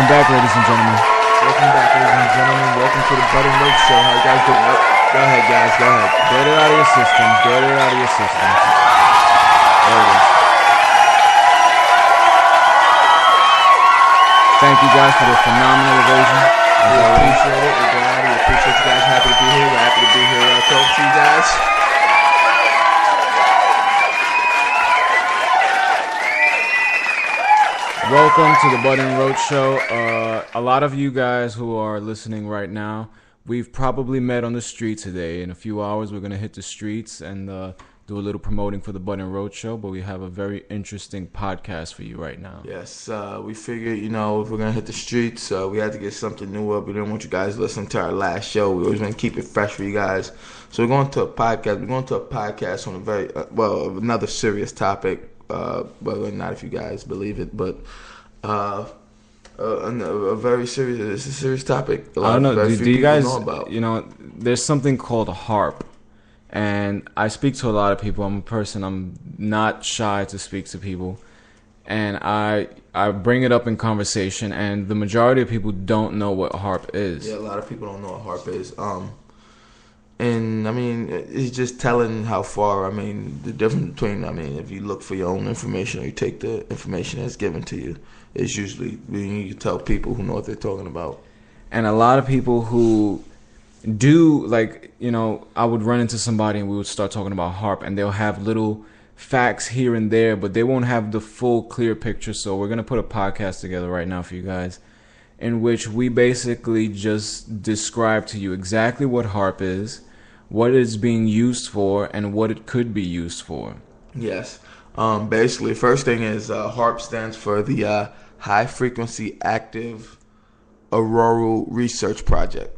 Welcome back, ladies and gentlemen. Welcome back, ladies and gentlemen. Welcome to the and Roach Show. How you guys doing? Go ahead, guys. Go ahead. Get it out of your system. Get it out of your system. There it is. Thank you guys for the phenomenal evasion. As We appreciate it. We're glad. We appreciate you guys. Happy to be here. We're happy to be here. Uh, talk to you guys. Welcome to the and Roach Show. Uh, a lot of you guys who are listening right now, we've probably met on the street today. In a few hours, we're going to hit the streets and uh, do a little promoting for the and Roach Show. But we have a very interesting podcast for you right now. Yes, uh, we figured, you know, if we're gonna hit the streets, uh, we had to get something new up. We didn't want you guys to listen to our last show. We always want to keep it fresh for you guys. So we're going to a podcast. We're going to a podcast on a very uh, well, another serious topic. Uh, whether or not if you guys believe it, but uh, a, a, very serious. It's a serious topic. A I don't know. Do, do you guys, know about. you know, there's something called a harp, and I speak to a lot of people. I'm a person. I'm not shy to speak to people, and I I bring it up in conversation, and the majority of people don't know what harp is. Yeah, a lot of people don't know what harp is. Um, and I mean, it's just telling how far. I mean, the difference between. I mean, if you look for your own information or you take the information that's given to you, it's usually you tell people who know what they're talking about. and a lot of people who do like you know i would run into somebody and we would start talking about harp and they'll have little facts here and there but they won't have the full clear picture so we're to put a podcast together right now for you guys in which we basically just describe to you exactly what harp is what it's being used for and what it could be used for Yes. Um, basically, first thing is uh, HARP stands for the uh, High Frequency Active Auroral Research Project.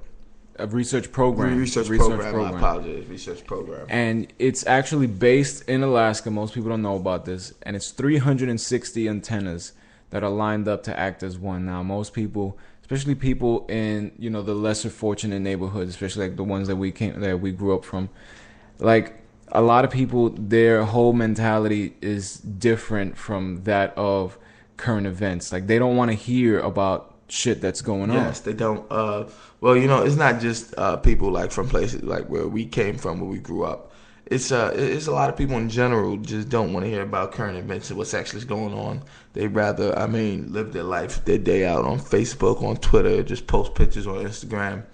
a research program Research, program. I apologize. Research program. and it's actually based in Alaska. Most people don't know about this, and it's 360 antennas that are lined up to act as one. Now, most people, especially people in you know the lesser fortunate neighborhoods, especially like the ones that we came that we grew up from, like a lot of people, their whole mentality is different from that of current events. Like they don't want to hear about shit that's going on. Yes, they don't. Uh, well, you know, it's not just uh, people like from places like where we came from, where we grew up. It's uh, it's a lot of people in general just don't want to hear about current events and what's actually going on. They rather, I mean, live their life, their day out on Facebook, on Twitter, just post pictures on Instagram,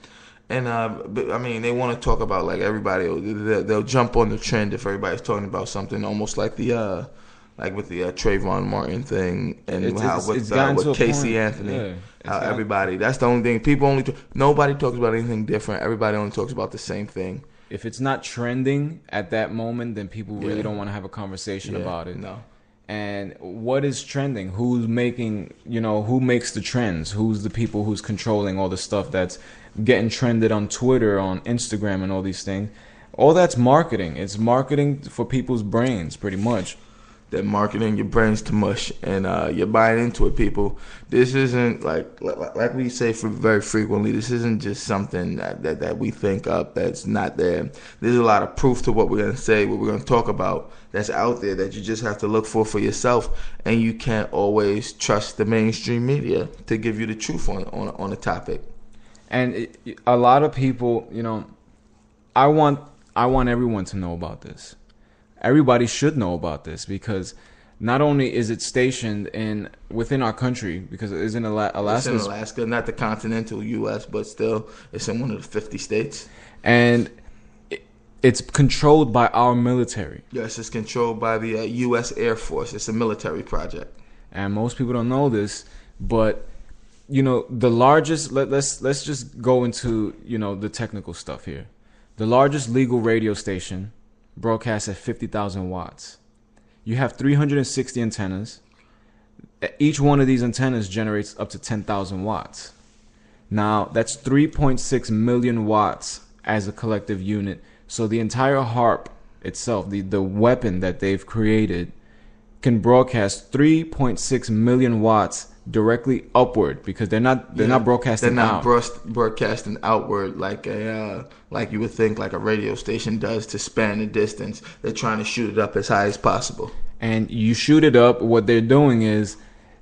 and uh, but, I mean, they want to talk about like everybody. They'll, they'll jump on the trend if everybody's talking about something, almost like the. Uh, like with the uh, Trayvon Martin thing, and It's- how it's- with, it's uh, with Casey point. Anthony, Yeah, how gotten- everybody. That's the only thing. People only. Nobody talks about anything different. Everybody only talks about the same thing. If it's not trending at that moment, then people really Yeah. don't want to have a conversation Yeah, about it. No. and what is trending who's making you know who makes the trends who's the people who's controlling all the stuff that's getting trended on twitter on instagram and all these things all that's marketing it's marketing for people's brains pretty much That marketing your brains to mush, and uh, you're buying into it, people. This isn't like like, we say for very frequently. This isn't just something that, that that we think up that's not there. There's a lot of proof to what we're gonna say, what we're gonna talk about. That's out there that you just have to look for for yourself, and you can't always trust the mainstream media to give you the truth on on on a topic. and it, a lot of people you know i want i want everyone to know about this everybody should know about this because not only is it stationed in within our country because it is in Ala- It's Alaska in Alaska, not the continental U.S., but still, it's in one of the 50 states. and it, it's controlled by our military. Yes, it's controlled by the uh, U.S. Air Force. It's a military project. And most people don't know this, but you know the largest. Let, let's let's just go into you know the technical stuff here. The largest legal radio station broadcasts at fifty thousand watts. You have three hundred and sixty antennas. Each one of these antennas generates up to ten thousand watts. Now that's three point six million watts as a collective unit. So the entire harp itself, the the weapon that they've created, can broadcast 3.6 million watts directly upward because they're not they're Yeah. not broadcasting They're not broadcasting outward like a uh, like you would think like a radio station does to span the distance. They're trying to shoot it up as high as possible. and you shoot it up. What they're doing is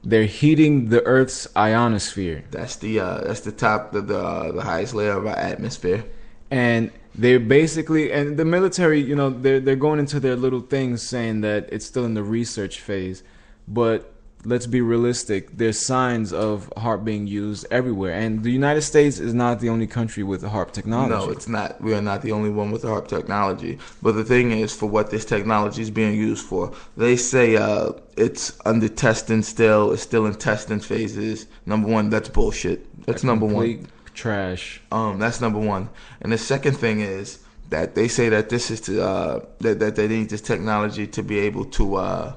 they're heating the Earth's ionosphere. That's the uh, that's the top the the, uh, the highest layer of our atmosphere. and they're basically and the military you know they're they're going into their little things saying that it's still in the research phase but let's be realistic there's signs of harp being used everywhere and the united states is not the only country with harp technology No, it's not. We are not the only one with HARP technology. But the thing is, for what this technology is being used for, they say uh, it's under testing still. It's still in testing phases. Number one, that's bullshit. That's number one. Trash Um, that's number one. And the second thing is that they say that this is to uh, that that they need this technology to be able to uh,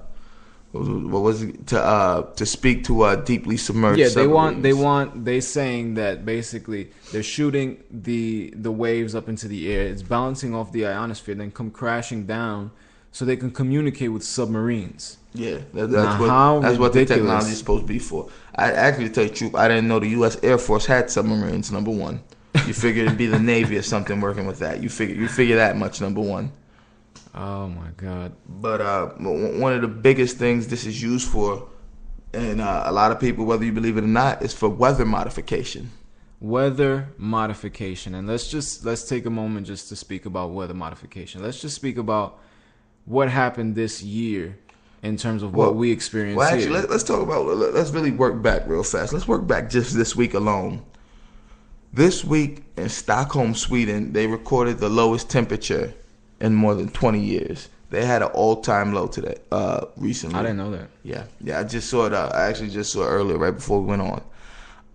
what was- it to uh to speak to uh deeply submerged. yeah they want they want they saying that basically they're shooting the the waves up into the air it's bouncing off the ionosphere then come crashing down so they can communicate with submarines Yeah, that, that's Now, how what that's what the technology is supposed to be for. I actually tell you the truth, I didn't know the U.S. Air Force had submarines. Number one, you figured it'd be the Navy or something working with that. You figure you figure that much. Number one, oh my god but uh, one of the biggest things this is used for, and uh, a lot of people, whether you believe it or not, is for weather modification. weather modification and let's just let's take a moment just to speak about weather modification let's just speak about what happened this year in terms of what Well- we experienced Well, actually, here. let, let's talk about. Let's really work back real fast. Let's work back just this week alone. This week in Stockholm, Sweden, they recorded the lowest temperature in more than 20 years. They had an all-time low today, uh, recently. I didn't know that Yeah, yeah. I just saw it. Uh, I actually just saw it earlier, right before we went on.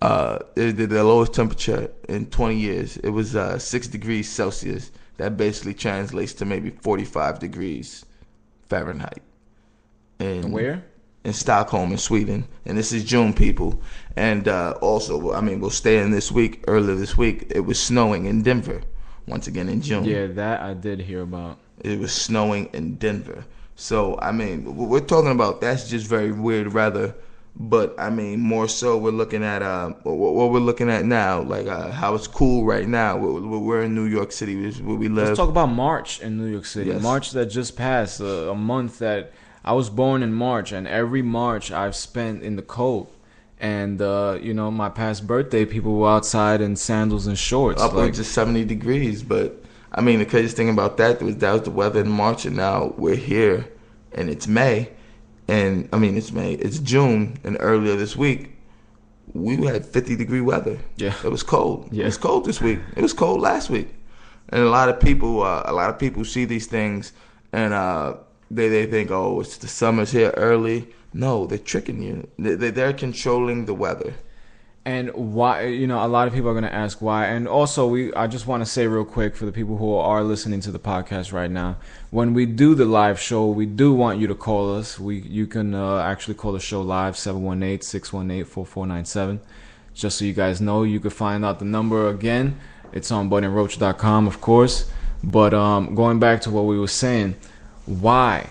Uh, it did the lowest temperature in 20 years. It was uh, six degrees Celsius. That basically translates to maybe 45 degrees Fahrenheit. And where in Stockholm in Sweden, and this is June, people. And uh, also, I mean, we'll stay in this week. Earlier this week, it was snowing in Denver. Once again in June, yeah that i did hear about it was snowing in Denver. So I mean, we're talking about that's just very weird, rather. But I mean, more so, we're looking at uh, what, we're looking at now, like uh, how it's cool right now. We're, we're in New York City, where we live. Let's talk about March in New York City. Yes. March that just passed, uh, a month that I was born in March, and every March I've spent in the cold. And uh, you know, my past birthday, people were outside in sandals and shorts. upwards like, of 70 degrees. But I mean, the craziest thing about that was that was the weather in March, and now we're here, and it's May, and I mean it's May, it's June, and earlier this week we had 50 degree weather. Yeah. it was cold. Yeah. It was cold this week. It was cold last week, and a lot of people, uh, a lot of people see these things, and uh, they they think, oh, it's the summer's here early. No, they're tricking you. They, they- they're controlling the weather. and why you know a lot of people are going to ask why and also we i just want to say real quick for the people who are listening to the podcast right now when we do the live show we do want you to call us we you can uh, actually call the show live 718-618-4497 just so you guys know you could find out the number again it's on budandroach.com of course but um, going back to what we were saying why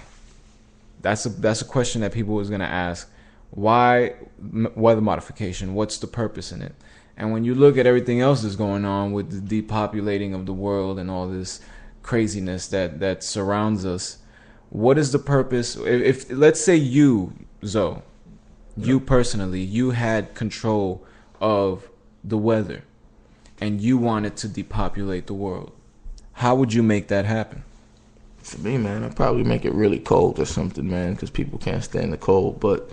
that's a that's a question that people was gonna ask. Why m- weather modification? What's the purpose in it? And when you look at everything else that's going on with the depopulating of the world and all this craziness that that surrounds us, what is the purpose? If, if let's say you, Zoe, you personally, you had control of the weather, and you wanted to depopulate the world, how would you make that happen? For me, man, I'd probably make it really cold or something, man, because people can't stand the cold. But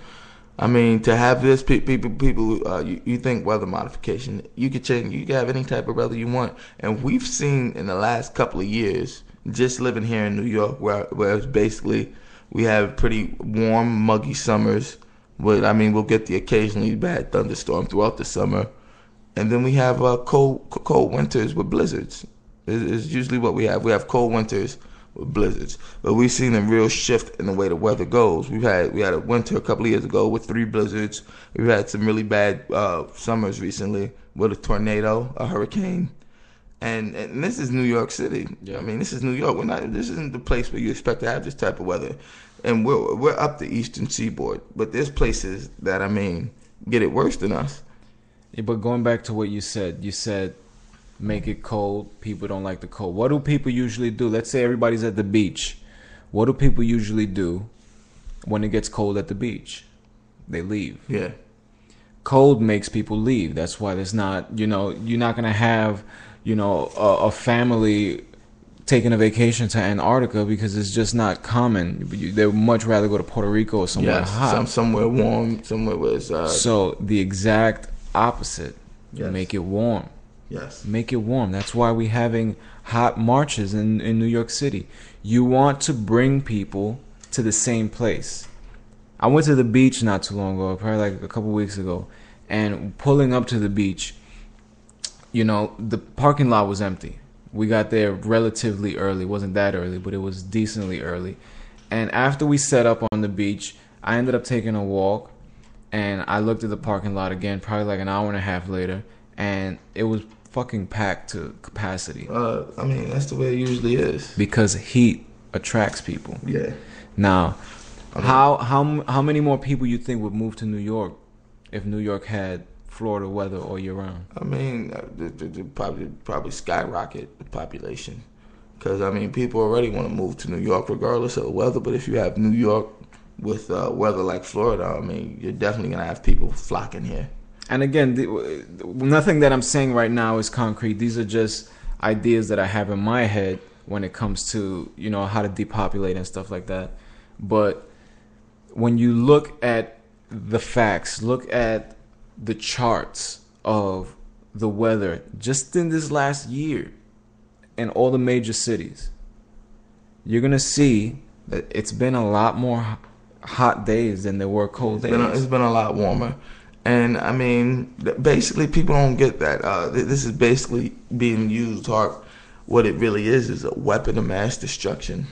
I mean, to have this, pe- people, people, uh, you, you think weather modification? You could change. You can have any type of weather you want, and we've seen in the last couple of years, just living here in New York, where where it's basically we have pretty warm, muggy summers. But I mean, we'll get the occasionally bad thunderstorm throughout the summer, and then we have uh, cold, cold winters with blizzards. Is is usually what we have. We have cold winters with blizzards. But we've seen a real shift in the way the weather goes. We've had we had a winter a couple of years ago with three blizzards. We've had some really bad uh, summers recently with a tornado, a hurricane. And, and this is New York City. Yeah. I mean, this is New York. We're not. This isn't the place where you expect to have this type of weather. And we're we're up the eastern seaboard, but there's places that I mean get it worse than us. Yeah, but going back to what you said, you said make it cold. People don't like the cold. What do people usually do? Let's say everybody's at the beach. What do people usually do when it gets cold at the beach? they leave. Yeah. Cold makes people leave. That's why there's not, you know, you're not gonna have, you know, a, a family taking a vacation to Antarctica because it's just not common. They would much rather go to Puerto Rico or somewhere Yes. hot. Some somewhere warm, somewhere where it's uh so the exact opposite. Yes. Make it warm. Yes. Make it warm. That's why we're having hot marches in, in New York City. You want to bring people to the same place. I went to the beach not too long ago, probably like a couple weeks ago, and pulling up to the beach, you know, the parking lot was empty. We got there relatively early. It wasn't that early, but it was decently early. And after we set up on the beach, I ended up taking a walk and I looked at the parking lot again, probably like an hour and a half later, and it was fucking packed to capacity Uh I mean that's the way it usually is. because heat attracts people. Yeah. Now, I mean- how how how many more people you think would move to New York if New York had Florida weather all year round? I mean, uh, probably probably skyrocket the population, because I mean, people already want to move to New York regardless of the weather. But if you have New York with uh, weather like Florida, I mean, you're definitely gonna have people flocking here. And again, the, nothing that I'm saying right now is concrete. These are just ideas that I have in my head when it comes to you know how to depopulate and stuff like that. But when you look at the facts, look at the charts of the weather just in this last year in all the major cities, you're gonna see that it's been a lot more hot days than there were cold It's been, a, days. it's been a lot warmer, and I mean, basically, people don't get that. Uh, this is basically being used hard. What it really is is a weapon of mass destruction.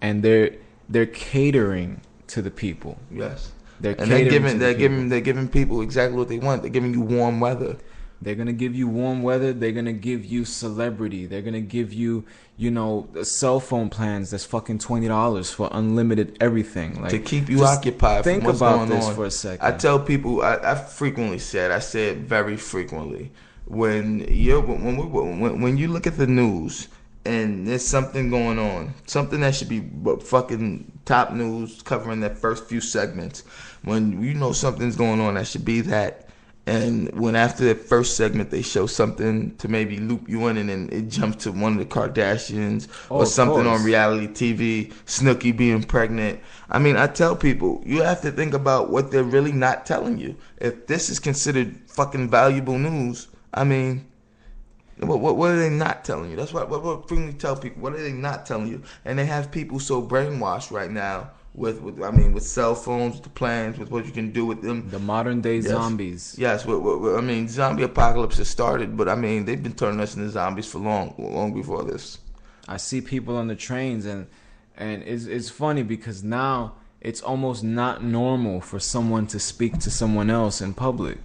and they're they're catering to the people. Yes. They're And they're giving the they're people. giving they're giving people exactly what they want. They're giving you warm weather. They're gonna give you warm weather. They're gonna give you celebrity. They're gonna give you, you know, cell phone plans that's fucking twenty dollars for unlimited everything. Like to keep you occupied. Think what's about going this on. for a second. I tell people, I, I frequently said, I say it very frequently, when you when we when, when you look at the news and there's something going on, something that should be fucking top news covering that first few segments. When you know something's going on, that should be that. And when after the first segment they show something to maybe loop you in, and then it jumps to one of the Kardashians Oh, or something on reality TV, Snooki being pregnant. I mean, I tell people you have to think about what they're really not telling you. If this is considered fucking valuable news, I mean, what what, what are they not telling you? That's what what what frequently tell people. What are they not telling you? And they have people so brainwashed right now with with I mean with cell phones, with the plans, with what you can do with them. the modern day Yes. zombies. Yes, what, what- I mean, zombie apocalypse has started, but I mean, they've been turning us into zombies for long, long before this. I see people on the trains and and it's it's funny because now it's almost not normal for someone to speak to someone else in public.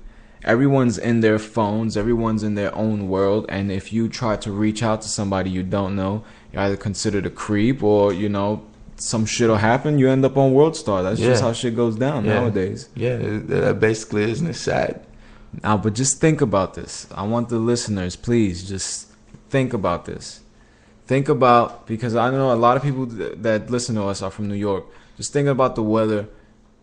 Everyone's in their phones, everyone's in their own world, and if you try to reach out to somebody you don't know, you're either considered a creep or, you know, some shit'll happen, you end up on World Star. That's just how shit goes down Yeah. nowadays. Yeah, that basically isn't it's sad. Now, but just think about this. I want the listeners, please, just think about this. Think about because I know a lot of people that listen to us are from New York. Just think about the weather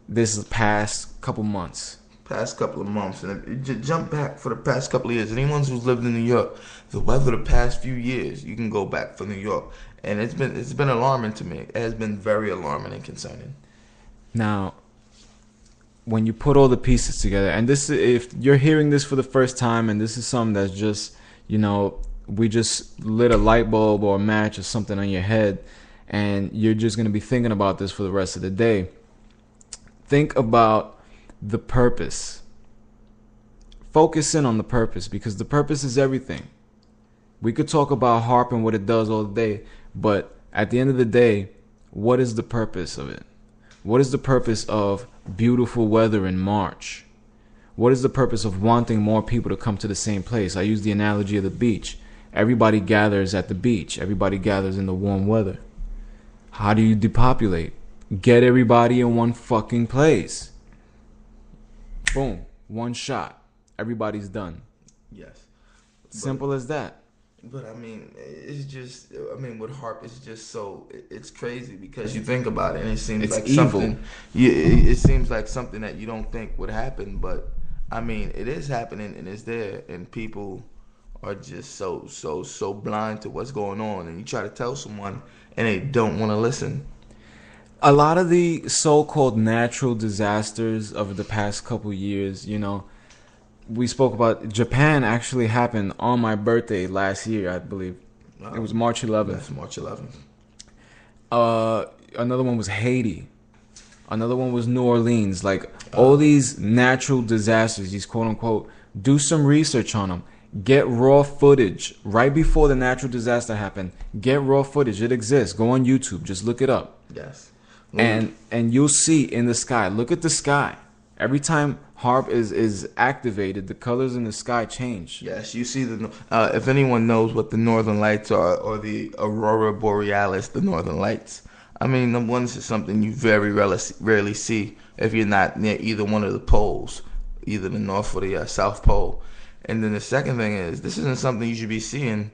this past couple months. Past couple of months, and if you ju- jump back for the past couple of years. Anyone who's lived in New York, the weather the past few years, you can go back for New York, and it's been it's been alarming to me. It has been very alarming and concerning. Now, when you put all the pieces together, and this if you're hearing this for the first time, and this is something that's just you know we just lit a light bulb or a match or something on your head, and you're just gonna be thinking about this for the rest of the day. Think about the purpose. Focus in on the purpose because the purpose is everything. We could talk about harp and what it does all day, but at the end of the day, what is the purpose of it? What is the purpose of beautiful weather in March? What is the purpose of wanting more people to come to the same place? I use the analogy of the beach. Everybody gathers at the beach, everybody gathers in the warm weather. How do you depopulate? Get everybody in one fucking place. Boom, one shot. Everybody's done. Yes. Simple as that. But I mean, it's just. I mean, with harp, it's just so. It's crazy because you think about it, and it seems It's like evil. something. Yeah, it, it seems like something that you don't think would happen, but I mean, it is happening, and it's there, and people are just so so so blind to what's going on, and you try to tell someone, and they don't want to listen. A lot of the so-called natural disasters of the past couple years, you know, we spoke about Japan actually happened on my birthday last year, I believe. It was March 11th. That's March 11th. Uh, another one was Haiti. Another one was New Orleans. Like all these natural disasters, these quote unquote, do some research on them. Get raw footage right before the natural disaster happened. Get raw footage. It exists. Go on YouTube. Just look it up. Yes. And and you'll see in the sky. Look at the sky. Every time harp is is activated, the colors in the sky change. Yes, you see the. Uh, if anyone knows what the Northern Lights are, or the Aurora Borealis, the Northern Lights. I mean, the ones is something you very rarely, rarely see if you're not near either one of the poles, either the North or the uh, South Pole. And then the second thing is, this isn't something you should be seeing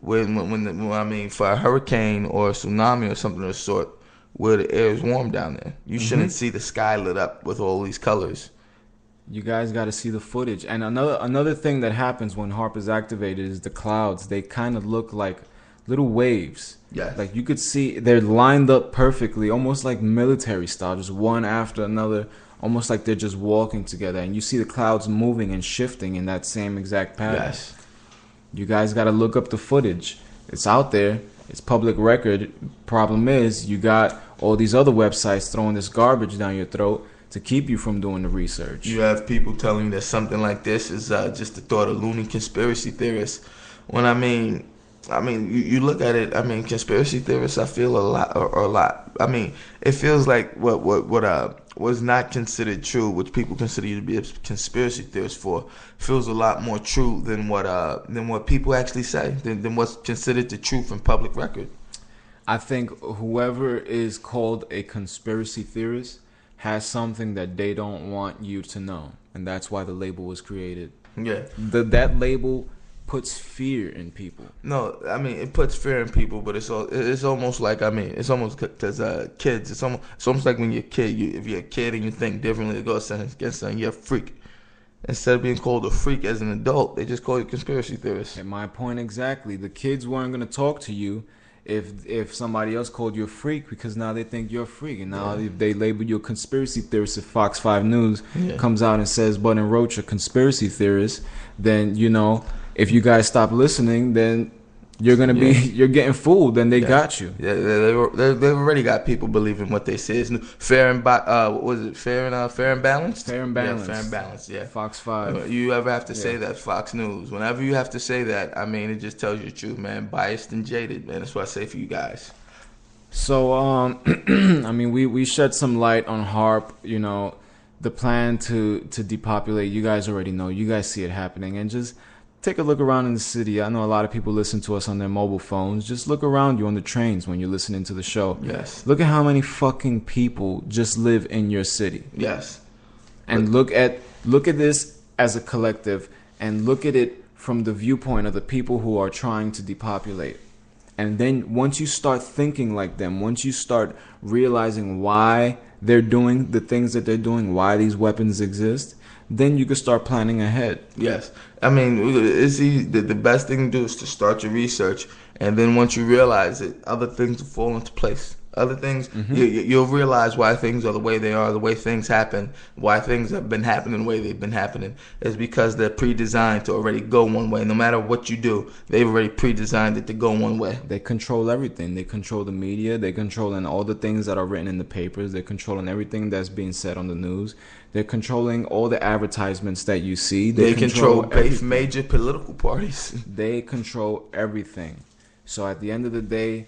when, when, when, the, when I mean, for a hurricane or a tsunami or something of the sort, where the air is warm down there. You mm-hmm. shouldn't see the sky lit up with all these colors. You guys got to see the footage. And another another thing that happens when harp is activated is the clouds. They kind of look like little waves. Yes. Like you could see they're lined up perfectly, almost like military style, just one after another, almost like they're just walking together. And you see the clouds moving and shifting in that same exact pattern. Yes. You guys got to look up the footage. It's out there. It's public record. Problem is, you got all these other websites throwing this garbage down your throat to keep you from doing the research. You have people telling you that something like this is uh, just the thought of loony conspiracy theorists. When I mean, I mean, you, you look at it. I mean, conspiracy theorists. I feel a lot, or, or a lot. I mean, it feels like what what what uh was not considered true, which people consider you to be a conspiracy theorist for, feels a lot more true than what uh than what people actually say, than, than what's considered the truth in public record. I think whoever is called a conspiracy theorist has something that they don't want you to know, and that's why the label was created. Yeah. The, that label puts fear in people. No, I mean it puts fear in people, but it's all it's almost like I mean it's almost because uh, kids it's almost it's almost like when you're a kid, you if you're a kid and you think differently, it goes against something, you're a freak. Instead of being called a freak as an adult, they just call you a conspiracy theorist. And my point exactly. The kids weren't gonna talk to you if if somebody else called you a freak because now they think you're a freak. And now if they label you a conspiracy theorist, if Fox Five News Yeah. comes out and says Bud and Roach are conspiracy theorists, then you know if you guys stop listening, then you're gonna be Yeah. you're getting fooled. Then they Yeah. got you. Yeah, they, they, they, they've already got people believing what they say is fair and uh, what was it? Fair and uh, fair and balanced. Fair and balanced. Yeah, fair and balanced. Yeah. Fox Five. You ever have to say that Fox News? Whenever you have to say that, I mean, it just tells you the truth, man. Biased and jaded, man. That's what I say for you guys. So, um, I mean, we, we shed some light on HARP, you know, the plan to, to depopulate. You guys already know. You guys see it happening. And just take a look around in the city. I know a lot of people listen to us on their mobile phones. Just look around you on the trains when you're listening to the show. Yes. Look at how many fucking people just live in your city. Yes. And look at look at this as a collective and look at it from the viewpoint of the people who are trying to depopulate. And then once you start thinking like them, once you start realizing why they're doing the things that they're doing, why these weapons exist, then you can start planning ahead. Yes, I mean, it's easy, the, the best thing to do is to start your research, and then once you realize it, other things will fall into place. Other things, mm-hmm. you, you- you'll realize why things are the way they are, the way things happen, why things have been happening the way they've been happening, is because they're pre-designed to already go one way. No matter what you do, they've already pre-designed it to go one way. They control everything. They control the media. They controlling all the things that are written in the papers. They're controlling everything that's being said on the news. They're controlling all the advertisements that you see. They, control, both major political parties. They control everything. So at the end of the day,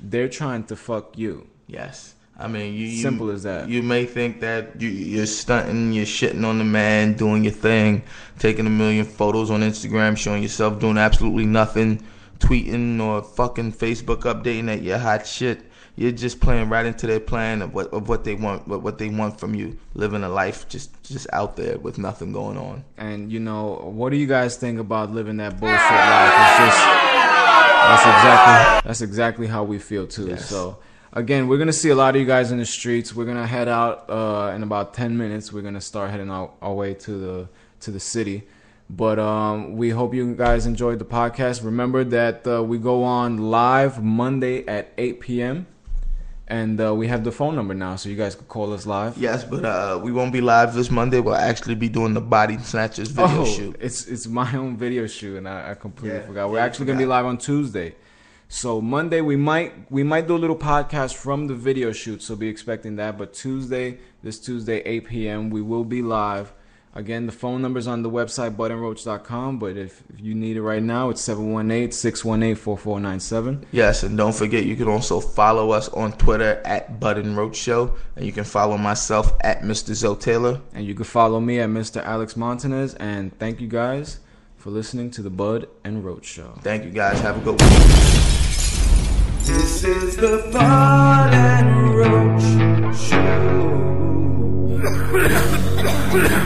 they're trying to fuck you. Yes. I mean, you, you Simple as that. You may think that you, you're stunting, you're shitting on the man, doing your thing, taking a million photos on Instagram, showing yourself doing absolutely nothing, tweeting or fucking Facebook updating that you're hot shit. you're just playing right into their plan of what of what they want, what, what they want from you, living a life just just out there with nothing going on. And you know, what do you guys think about living that bullshit life? It's just that's exactly that's exactly how we feel too. Yes. So again, we're gonna see a lot of you guys in the streets. We're gonna head out uh, in about ten minutes. We're gonna start heading out our way to the to the city. But um, we hope you guys enjoyed the podcast. Remember that uh, we go on live Monday at 8 p.m. And uh, we have the phone number now, so you guys can call us live. Yes, but uh, we won't be live this Monday. We'll actually be doing the Body Snatchers video oh, shoot. It's it's my own video shoot, and I, I completely Yeah, forgot. We're yeah, actually gonna be live on Tuesday. So Monday we might we might do a little podcast from the video shoot, so be expecting that. But Tuesday, this Tuesday, 8 p.m., we will be live. Again, the phone number is on the website, budandroach.com, but if, if you need it right now, it's 718 618 4497. Yes, and don't forget, you can also follow us on Twitter at Bud and Roach Show, and you can follow myself at Mr. Zoe Taylor. And you can follow me at Mr. Alex Montanez, and thank you guys for listening to the Bud and Roach Show. Thank you guys. Have a good one. This is the Bud and Roach Show.